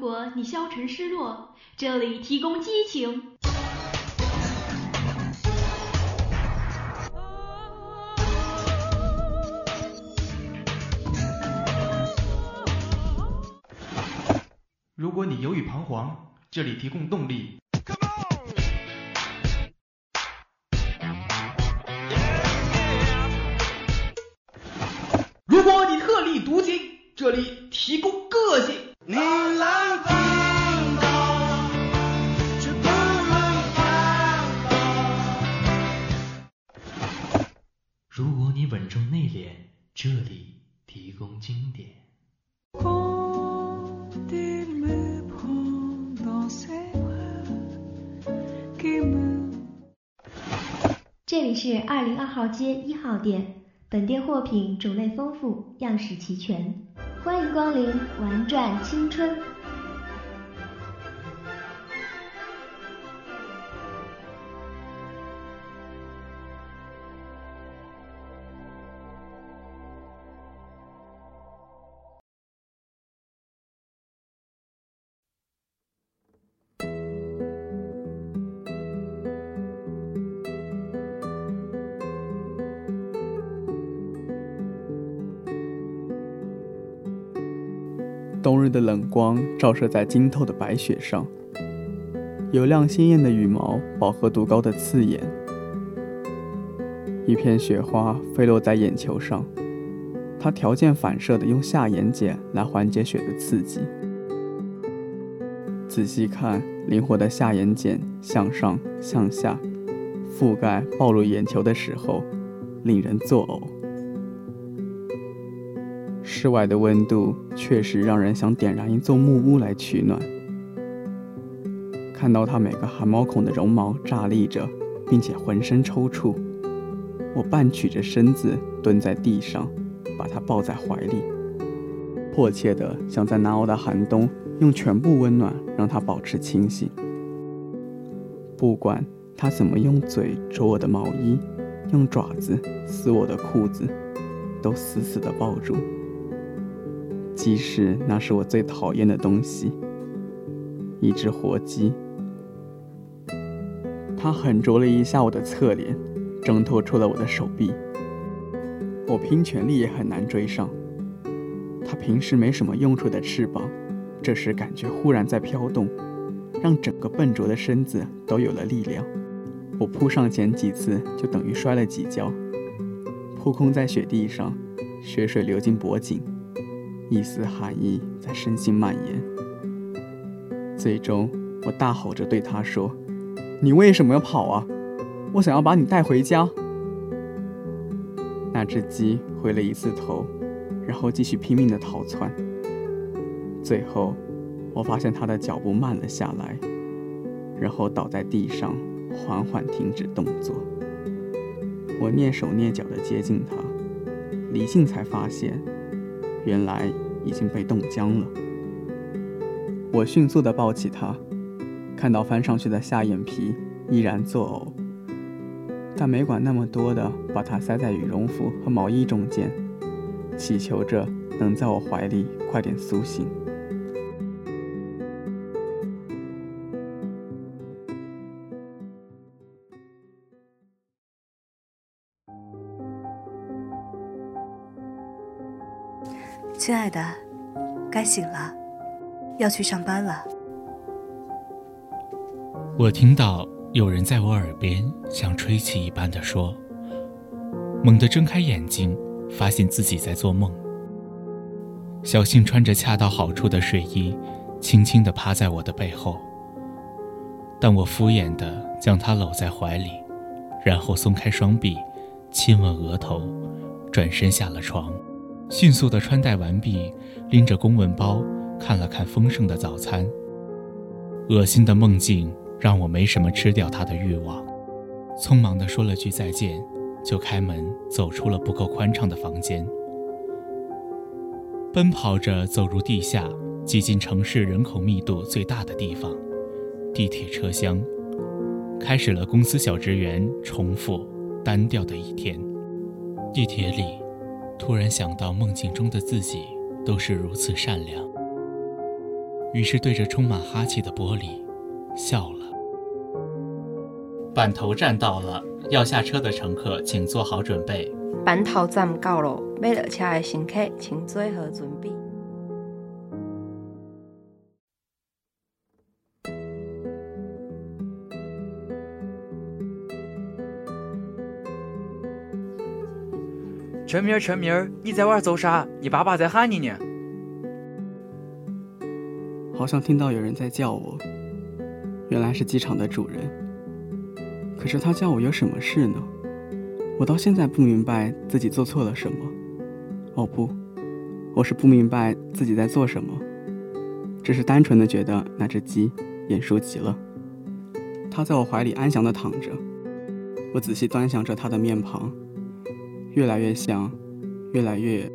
如果你消沉失落，这里提供激情。如果你犹豫彷徨，这里提供动力。如果你特立独行，这里提供经典。这里是二零二号街一号店。本店货品种类丰富，样式齐全，欢迎光临，玩转青春。冬日的冷光照射在晶透的白雪上，有亮鲜艳的羽毛，饱和度高的刺眼。一片雪花飞落在眼球上，它条件反射地用下眼睑来缓解雪的刺激。仔细看，灵活的下眼睑向上向下覆盖暴露眼球的时候，令人作呕。室外的温度确实让人想点燃一座木屋来取暖。看到它每个汗毛孔的绒毛炸立着，并且浑身抽搐，我半曲着身子蹲在地上，把它抱在怀里，迫切地想在难熬的寒冬用全部温暖让它保持清醒。不管它怎么用嘴啄我的毛衣，用爪子撕我的裤子，都死死地抱住。即使那是我最讨厌的东西，一只活鸡。它狠啄了一下我的侧脸，挣脱出了我的手臂。我拼全力也很难追上。它平时没什么用处的翅膀，这时感觉忽然在飘动，让整个笨拙的身子都有了力量。我扑上前几次，就等于摔了几跤，扑空在雪地上，血水流进脖颈。一丝寒意在身心蔓延，最终我大吼着对他说：“你为什么要跑啊？我想要把你带回家。”那只鸡回了一次头，然后继续拼命地逃窜。最后，我发现它的脚步慢了下来，然后倒在地上，缓缓停止动作。我蹑手蹑脚地接近它，理性才发现。原来已经被冻僵了。我迅速地抱起他，看到翻上去的下眼皮依然作呕，但没管那么多的，把它塞在羽绒服和毛衣中间，祈求着能在我怀里快点苏醒。亲爱的，该醒了，要去上班了。我听到有人在我耳边像吹气一般的说，猛地睁开眼睛，发现自己在做梦。小幸穿着恰到好处的睡衣，轻轻地趴在我的背后，但我敷衍地将她搂在怀里，然后松开双臂，亲吻额头，转身下了床。迅速的穿戴完毕，拎着公文包看了看丰盛的早餐。恶心的梦境让我没什么吃掉它的欲望，匆忙的说了句再见，就开门走出了不够宽敞的房间，奔跑着走入地下，挤进城市人口密度最大的地方——地铁车厢，开始了公司小职员重复单调的一天。地铁里。突然想到梦境中的自己都是如此善良，于是对着充满哈气的玻璃笑了。板头站到了，要下车的乘客请做好准备。板头站到了，要下车的乘客请做好准备。陈明儿，陈明儿，你在玩走啥？你爸爸在喊你呢。好像听到有人在叫我，原来是机场的主人。可是他叫我有什么事呢？我到现在不明白自己做错了什么。哦不，我是不明白自己在做什么，只是单纯的觉得那只鸡眼熟极了。它在我怀里安详的躺着，我仔细端详着它的面庞。越来越像，越来越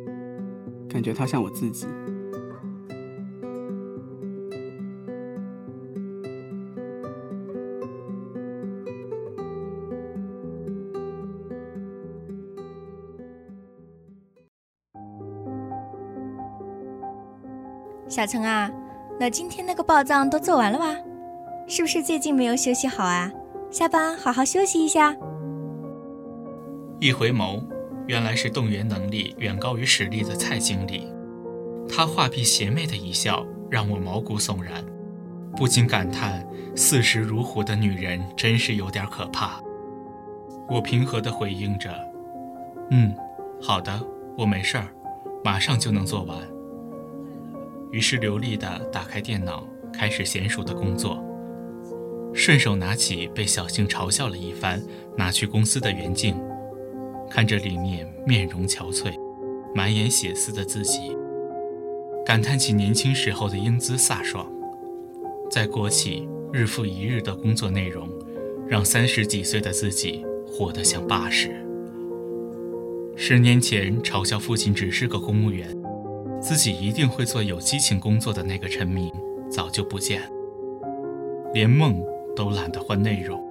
感觉他像我自己。小陈啊，那今天那个报账都做完了吗？是不是最近没有休息好啊？下班好好休息一下。一回眸。原来是动员能力远高于实力的蔡经理，他画壁邪魅的一笑让我毛骨悚然，不禁感叹：四十如虎的女人真是有点可怕。我平和地回应着：“嗯，好的，我没事儿，马上就能做完。”于是流利地打开电脑，开始娴熟的工作，顺手拿起被小幸嘲笑了一番拿去公司的原镜。看着里面面容憔悴、满眼血丝的自己，感叹起年轻时候的英姿飒爽。在国企日复一日的工作内容，让三十几岁的自己活得像八十。十年前嘲笑父亲只是个公务员，自己一定会做有激情工作的那个陈明，早就不见，连梦都懒得换内容。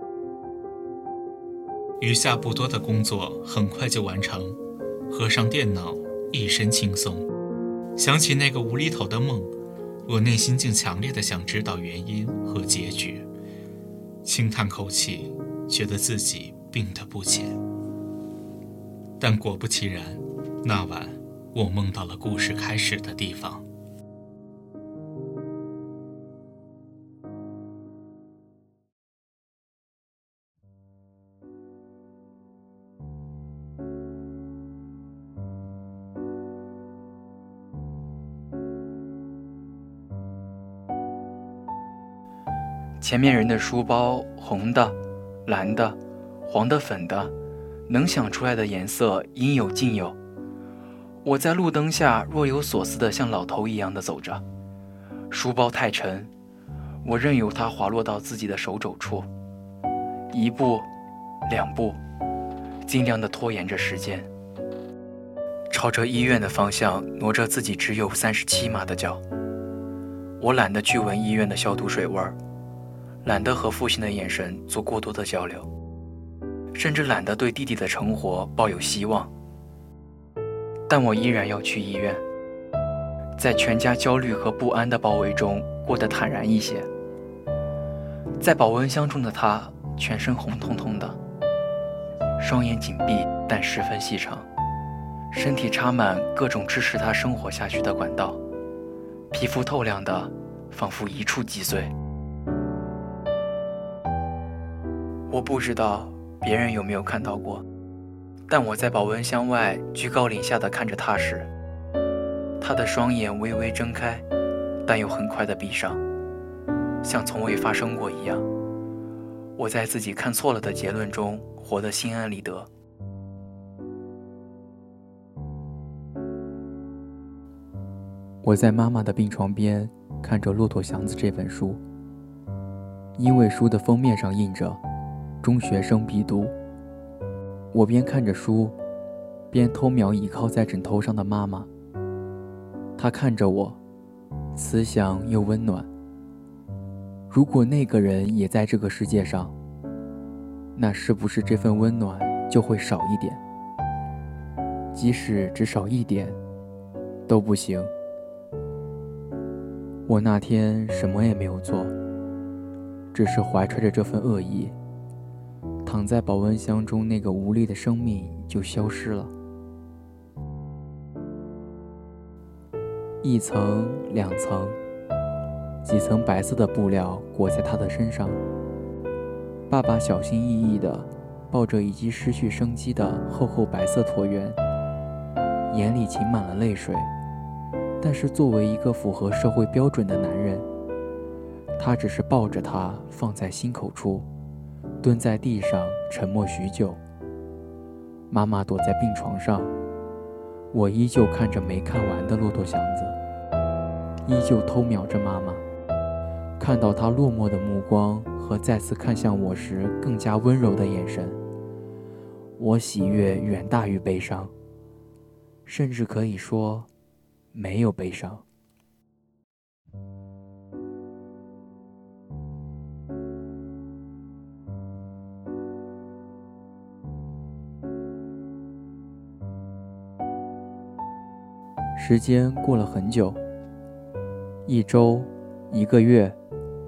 余下不多的工作很快就完成，合上电脑，一身轻松。想起那个无厘头的梦，我内心竟强烈的想知道原因和结局。轻叹口气，觉得自己病得不浅。但果不其然，那晚我梦到了故事开始的地方。前面人的书包，红的、蓝的、黄的、粉的，能想出来的颜色应有尽有。我在路灯下若有所思地像老头一样的走着，书包太沉，我任由它滑落到自己的手肘处。一步，两步，尽量地拖延着时间，朝着医院的方向挪着自己只有三十七码的脚。我懒得去闻医院的消毒水味儿。懒得和父亲的眼神做过多的交流，甚至懒得对弟弟的成活抱有希望。但我依然要去医院，在全家焦虑和不安的包围中过得坦然一些。在保温箱中的他，全身红彤彤的，双眼紧闭但十分细长，身体插满各种支持他生活下去的管道，皮肤透亮的，仿佛一触即碎。我不知道别人有没有看到过，但我在保温箱外居高临下的看着他时，他的双眼微微睁开，但又很快的闭上，像从未发生过一样。我在自己看错了的结论中活得心安理得。我在妈妈的病床边看着《骆驼祥子》这本书，因为书的封面上印着。中学生必读。我边看着书，边偷瞄倚靠在枕头上的妈妈。她看着我，慈祥又温暖。如果那个人也在这个世界上，那是不是这份温暖就会少一点？即使只少一点，都不行。我那天什么也没有做，只是怀揣着这份恶意，躺在保温箱中，那个无力的生命就消失了。一层、两层，几层白色的布料裹在他的身上。爸爸小心翼翼地抱着已经失去生机的厚厚白色椭圆，眼里噙满了泪水。但是作为一个符合社会标准的男人，他只是抱着它放在心口处，蹲在地上沉默许久。妈妈躲在病床上，我依旧看着没看完的骆驼祥子，依旧偷瞄着妈妈。看到她落寞的目光和再次看向我时更加温柔的眼神，我喜悦远大于悲伤，甚至可以说。没有悲伤。时间过了很久，一周、一个月、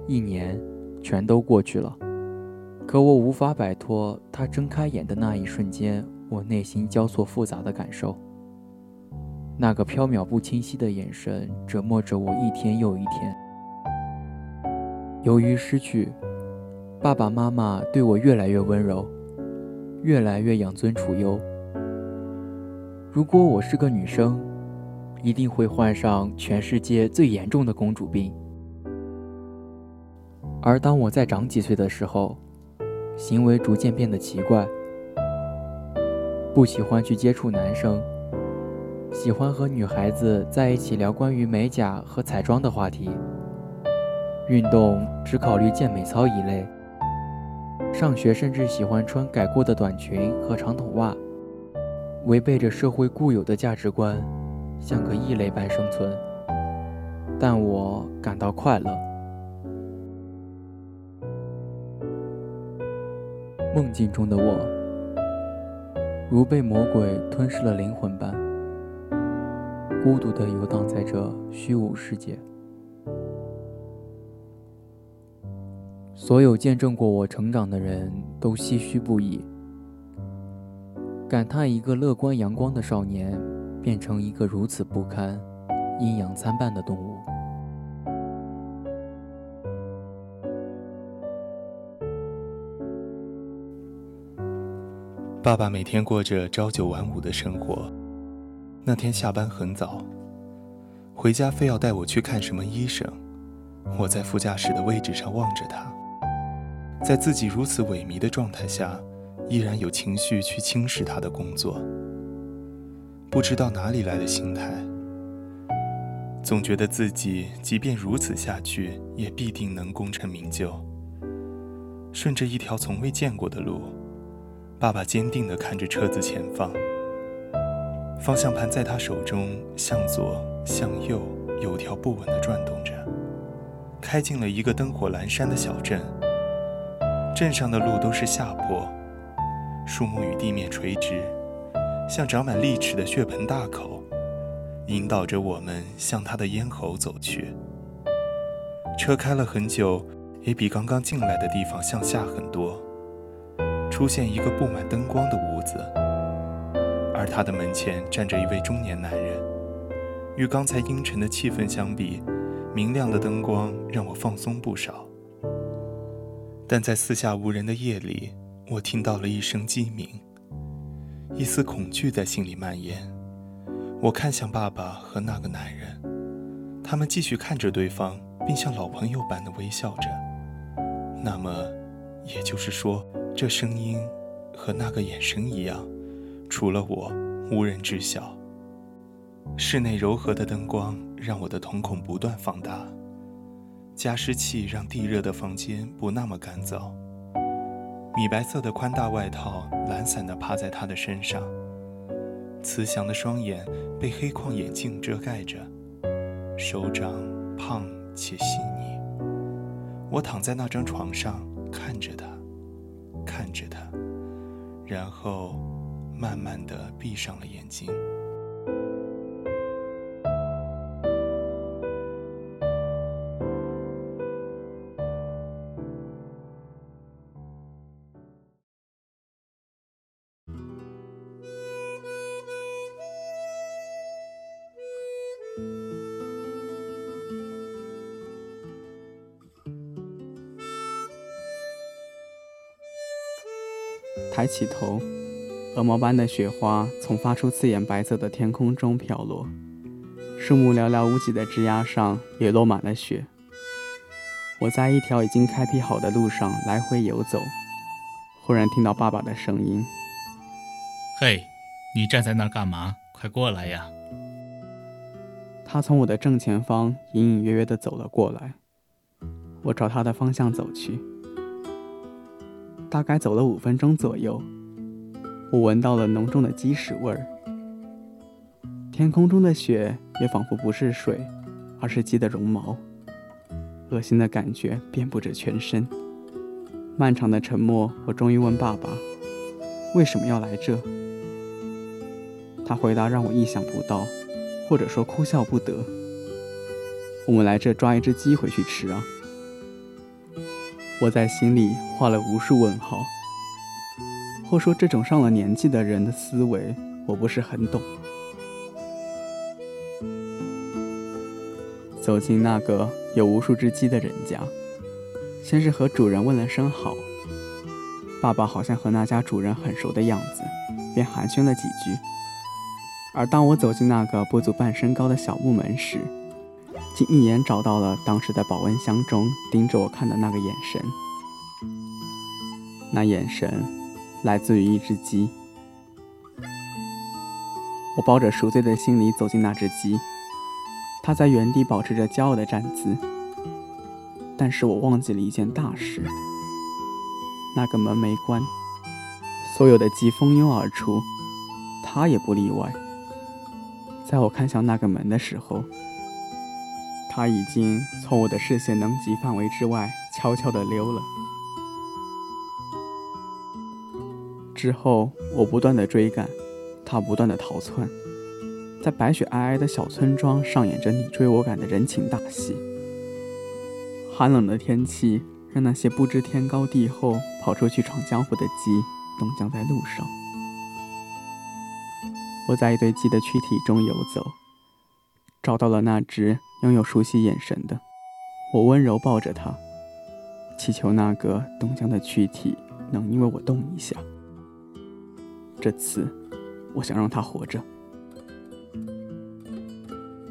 一年，全都过去了。可我无法摆脱他睁开眼的那一瞬间，我内心交错复杂的感受。那个飘渺不清晰的眼神折磨着我一天又一天。由于失去，爸爸妈妈对我越来越温柔，越来越养尊处优。如果我是个女生，一定会患上全世界最严重的公主病。而当我再长几岁的时候，行为逐渐变得奇怪，不喜欢去接触男生。喜欢和女孩子在一起聊关于美甲和彩妆的话题。运动只考虑健美操一类。上学甚至喜欢穿改过的短裙和长筒袜，违背着社会固有的价值观，像个异类般生存。但我感到快乐。梦境中的我，如被魔鬼吞噬了灵魂般。孤独地游荡在这虚无世界，所有见证过我成长的人都唏嘘不已，感叹一个乐观阳光的少年变成一个如此不堪、阴阳参半的动物。爸爸每天过着朝九晚五的生活。那天下班很早，回家非要带我去看什么医生。我在副驾驶的位置上望着他，在自己如此萎靡的状态下，依然有情绪去轻视他的工作。不知道哪里来的心态，总觉得自己即便如此下去，也必定能功成名就。顺着一条从未见过的路，爸爸坚定地看着车子前方。方向盘在他手中向左向右有条不紊地转动着，开进了一个灯火阑珊的小镇。镇上的路都是下坡，树木与地面垂直，像长满利齿的血盆大口，引导着我们向他的咽喉走去。车开了很久，也比刚刚进来的地方向下很多，出现一个布满灯光的屋子。而他的门前站着一位中年男人，与刚才阴沉的气氛相比，明亮的灯光让我放松不少。但在四下无人的夜里，我听到了一声鸡鸣，一丝恐惧在心里蔓延。我看向爸爸和那个男人，他们继续看着对方，并像老朋友般的微笑着。那么，也就是说，这声音和那个眼神一样。除了我，无人知晓。室内柔和的灯光让我的瞳孔不断放大，加湿器让地热的房间不那么干燥。米白色的宽大外套懒散地趴在他的身上，慈祥的双眼被黑框眼镜遮盖着，手掌胖且细腻。我躺在那张床上，看着他，看着他，然后。慢慢的闭上了眼睛。起头，鹅毛般的雪花从发出刺眼白色的天空中飘落，树木寥寥无几的枝桠上也落满了雪。我在一条已经开辟好的路上来回游走，忽然听到爸爸的声音：“嘿，你站在那儿干嘛？快过来呀！”他从我的正前方隐隐约约地走了过来，我朝他的方向走去。大概走了五分钟左右，我闻到了浓重的鸡屎味儿。天空中的雪也仿佛不是水，而是鸡的绒毛。恶心的感觉遍布着全身。漫长的沉默，我终于问爸爸：“为什么要来这？”他回答让我意想不到，或者说哭笑不得。我们来这抓一只鸡回去吃啊！我在心里画了无数问号，或说这种上了年纪的人的思维，我不是很懂。走进那个有无数只鸡的人家，先是和主人问了声好。爸爸好像和那家主人很熟的样子，便寒暄了几句。而当我走进那个不足半身高的小木门时，竟一眼找到了当时在保温箱中盯着我看的那个眼神，那眼神来自于一只鸡。我抱着赎罪的心理走进那只鸡，它在原地保持着骄傲的站姿。但是我忘记了一件大事：那个门没关，所有的鸡蜂拥而出，它也不例外。在我看向那个门的时候。他已经从我的视线能及范围之外悄悄地溜了。之后，我不断地追赶，他不断地逃窜，在白雪皑皑的小村庄上演着你追我赶的人情大戏。寒冷的天气让那些不知天高地厚、跑出去闯江湖的鸡冻僵在路上。我在一堆鸡的躯体中游走，找到了那只。拥有熟悉眼神的我，温柔抱着他，祈求那个冻僵的躯体能因为我动一下。这次，我想让他活着。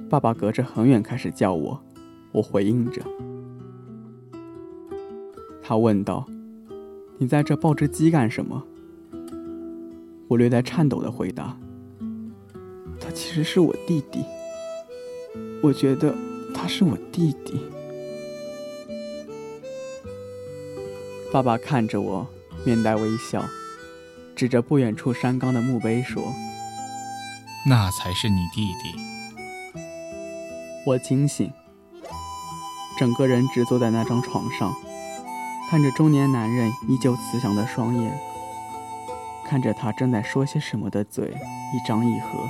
爸爸隔着很远开始叫我，我回应着。他问道：“你在这抱只鸡干什么？”我略带颤抖的回答：“他其实是我弟弟。”我觉得他是我弟弟。爸爸看着我，面带微笑，指着不远处山岗的墓碑说：“那才是你弟弟。”我惊醒，整个人直坐在那张床上，看着中年男人依旧慈祥的双眼，看着他正在说些什么的嘴一张一合，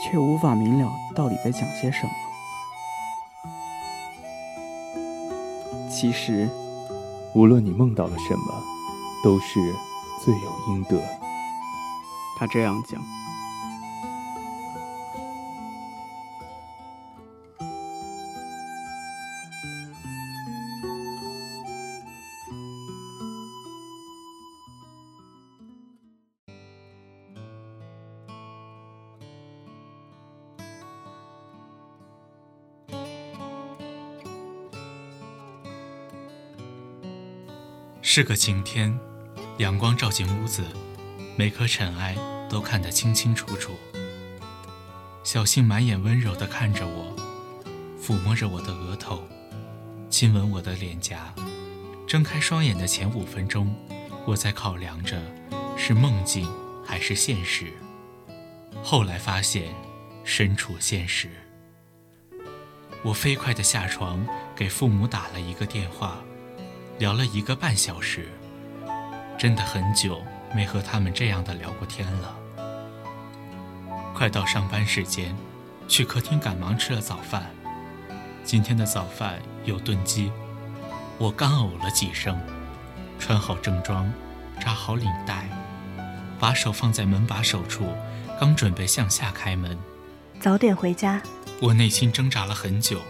却无法明了到底在讲些什么。其实，无论你梦到了什么，都是罪有应得。他这样讲。是个晴天，阳光照进屋子，每颗尘埃都看得清清楚楚。小杏满眼温柔地看着我，抚摸着我的额头，亲吻我的脸颊。睁开双眼的前五分钟，我在考量着是梦境还是现实。后来发现，身处现实。我飞快地下床，给父母打了一个电话。聊了一个半小时，真的很久没和他们这样的聊过天了。快到上班时间，去客厅赶忙吃了早饭。今天的早饭有炖鸡。我干呕了几声，穿好正装，扎好领带，把手放在门把手处，刚准备向下开门。早点回家。我内心挣扎了很久，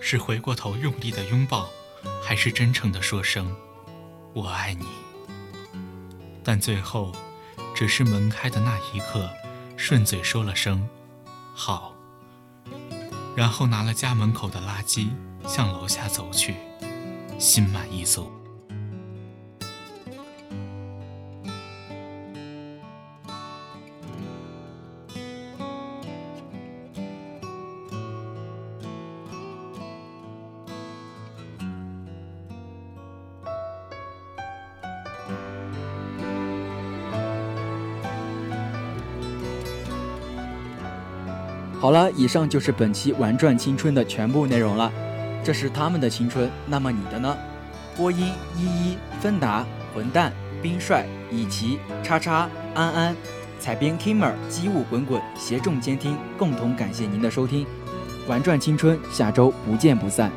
是回过头用力的拥抱。还是真诚的说声“我爱你”。但最后，只是门开的那一刻，顺嘴说了声“好”，然后拿了家门口的垃圾向楼下走去，心满意足。好了，以上就是本期《玩转青春》的全部内容了。这是他们的青春，那么你的呢？播音：依依、芬达、混蛋、冰帅、以奇、叉叉、安安，采编：Kimmer、机务滚滚，协众监听，共同感谢您的收听。《玩转青春》，下周不见不散。